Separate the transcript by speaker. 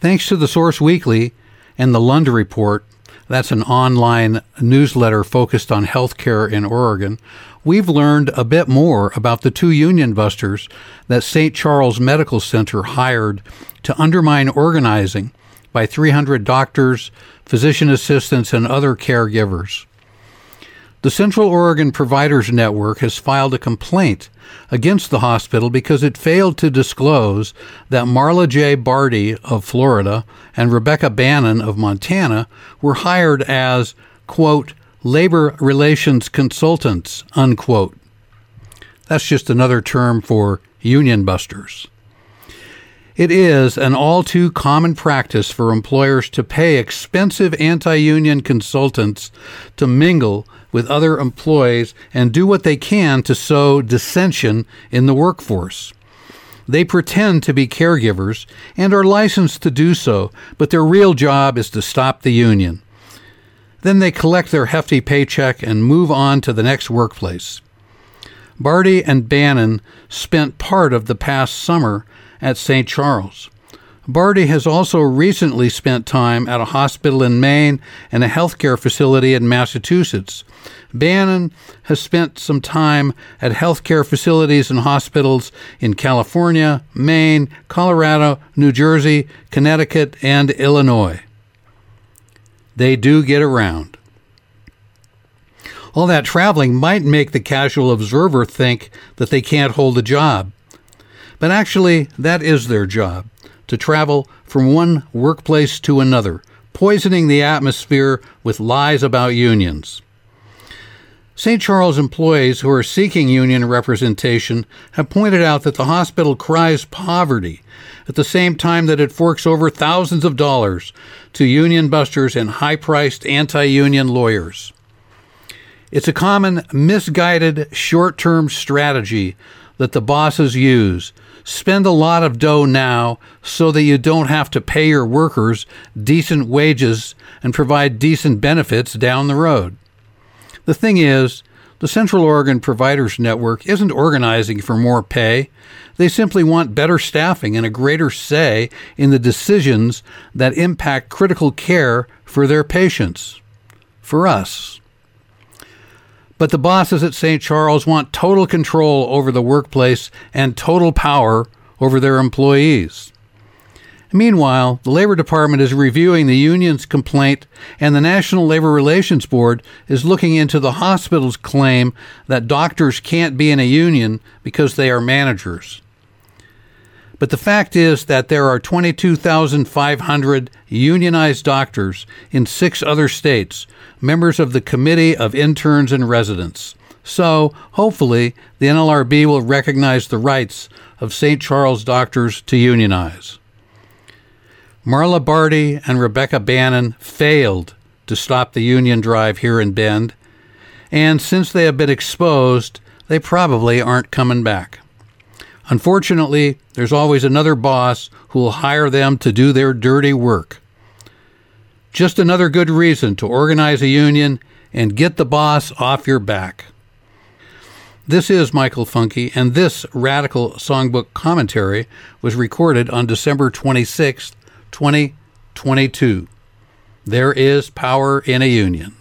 Speaker 1: Thanks to the Source Weekly and the Lund Report, that's an online newsletter focused on healthcare in Oregon, we've learned a bit more about the two union busters that St. Charles Medical Center hired to undermine organizing by 300 doctors, physician assistants, and other caregivers. The Central Oregon Providers Network has filed a complaint against the hospital because it failed to disclose that Marla J. Barty of Florida and Rebecca Bannon of Montana were hired as, quote, labor relations consultants, unquote. That's just another term for union busters. It is an all too common practice for employers to pay expensive anti union consultants to mingle with other employees and do what they can to sow dissension in the workforce. They pretend to be caregivers and are licensed to do so, but their real job is to stop the union. Then they collect their hefty paycheck and move on to the next workplace. Barty and Bannon spent part of the past summer at St. Charles. Barty has also recently spent time at a hospital in Maine and a healthcare facility in Massachusetts. Bannon has spent some time at healthcare facilities and hospitals in California, Maine, Colorado, New Jersey, Connecticut, and Illinois. They do get around. All that traveling might make the casual observer think that they can't hold a job. But actually, that is their job to travel from one workplace to another, poisoning the atmosphere with lies about unions. St. Charles employees who are seeking union representation have pointed out that the hospital cries poverty at the same time that it forks over thousands of dollars to union busters and high priced anti union lawyers. It's a common misguided short term strategy that the bosses use spend a lot of dough now so that you don't have to pay your workers decent wages and provide decent benefits down the road. The thing is, the Central Oregon Providers Network isn't organizing for more pay. They simply want better staffing and a greater say in the decisions that impact critical care for their patients. For us. But the bosses at St. Charles want total control over the workplace and total power over their employees. Meanwhile, the Labor Department is reviewing the union's complaint, and the National Labor Relations Board is looking into the hospital's claim that doctors can't be in a union because they are managers. But the fact is that there are 22,500 unionized doctors in six other states, members of the Committee of Interns and Residents. So, hopefully, the NLRB will recognize the rights of St. Charles doctors to unionize. Marla Barty and Rebecca Bannon failed to stop the union drive here in Bend, and since they have been exposed, they probably aren't coming back. Unfortunately, there's always another boss who will hire them to do their dirty work. Just another good reason to organize a union and get the boss off your back. This is Michael Funky, and this Radical Songbook commentary was recorded on December 26, 2022. There is power in a union.